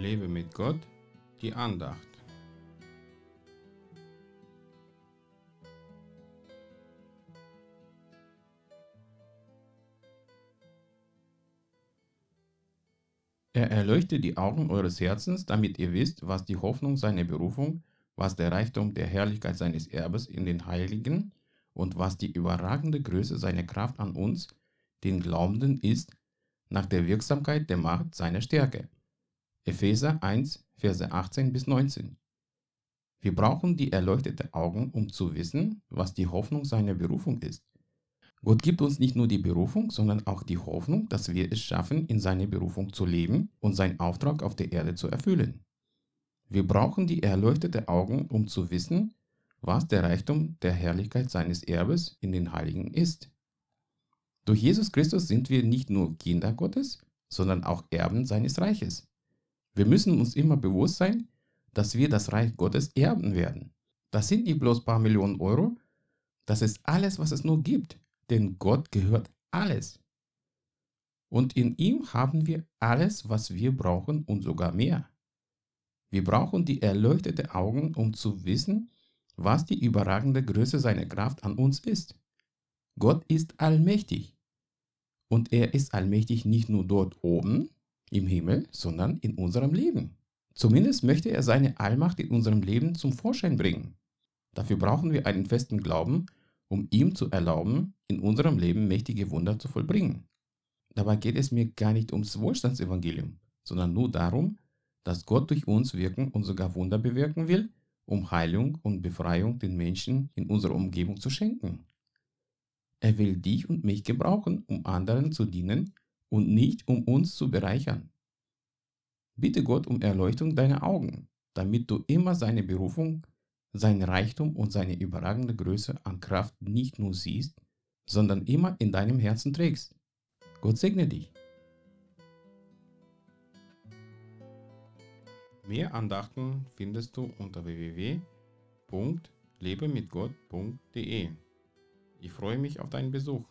Lebe mit Gott, die Andacht. Er erleuchtet die Augen eures Herzens, damit ihr wisst, was die Hoffnung seiner Berufung, was der Reichtum der Herrlichkeit seines Erbes in den Heiligen und was die überragende Größe seiner Kraft an uns, den Glaubenden, ist, nach der Wirksamkeit der Macht seiner Stärke. Epheser 1, Verse 18 bis 19. Wir brauchen die erleuchteten Augen, um zu wissen, was die Hoffnung seiner Berufung ist. Gott gibt uns nicht nur die Berufung, sondern auch die Hoffnung, dass wir es schaffen, in seiner Berufung zu leben und seinen Auftrag auf der Erde zu erfüllen. Wir brauchen die erleuchteten Augen, um zu wissen, was der Reichtum der Herrlichkeit seines Erbes in den Heiligen ist. Durch Jesus Christus sind wir nicht nur Kinder Gottes, sondern auch Erben seines Reiches. Wir müssen uns immer bewusst sein, dass wir das Reich Gottes erben werden. Das sind nicht bloß paar Millionen Euro, das ist alles, was es nur gibt denn Gott gehört alles. Und in ihm haben wir alles, was wir brauchen und sogar mehr. Wir brauchen die erleuchteten Augen, um zu wissen, was die überragende Größe seiner Kraft an uns ist. Gott ist allmächtig. Und er ist allmächtig nicht nur dort oben im Himmel, sondern in unserem Leben. Zumindest möchte er seine Allmacht in unserem Leben zum Vorschein bringen. Dafür brauchen wir einen festen Glauben um ihm zu erlauben, in unserem Leben mächtige Wunder zu vollbringen. Dabei geht es mir gar nicht ums Wohlstandsevangelium, sondern nur darum, dass Gott durch uns wirken und sogar Wunder bewirken will, um Heilung und Befreiung den Menschen in unserer Umgebung zu schenken. Er will dich und mich gebrauchen, um anderen zu dienen und nicht um uns zu bereichern. Bitte Gott um Erleuchtung deiner Augen, damit du immer seine Berufung sein Reichtum und seine überragende Größe an Kraft nicht nur siehst, sondern immer in deinem Herzen trägst. Gott segne dich. Mehr Andachten findest du unter www.lebemitgott.de. Ich freue mich auf deinen Besuch.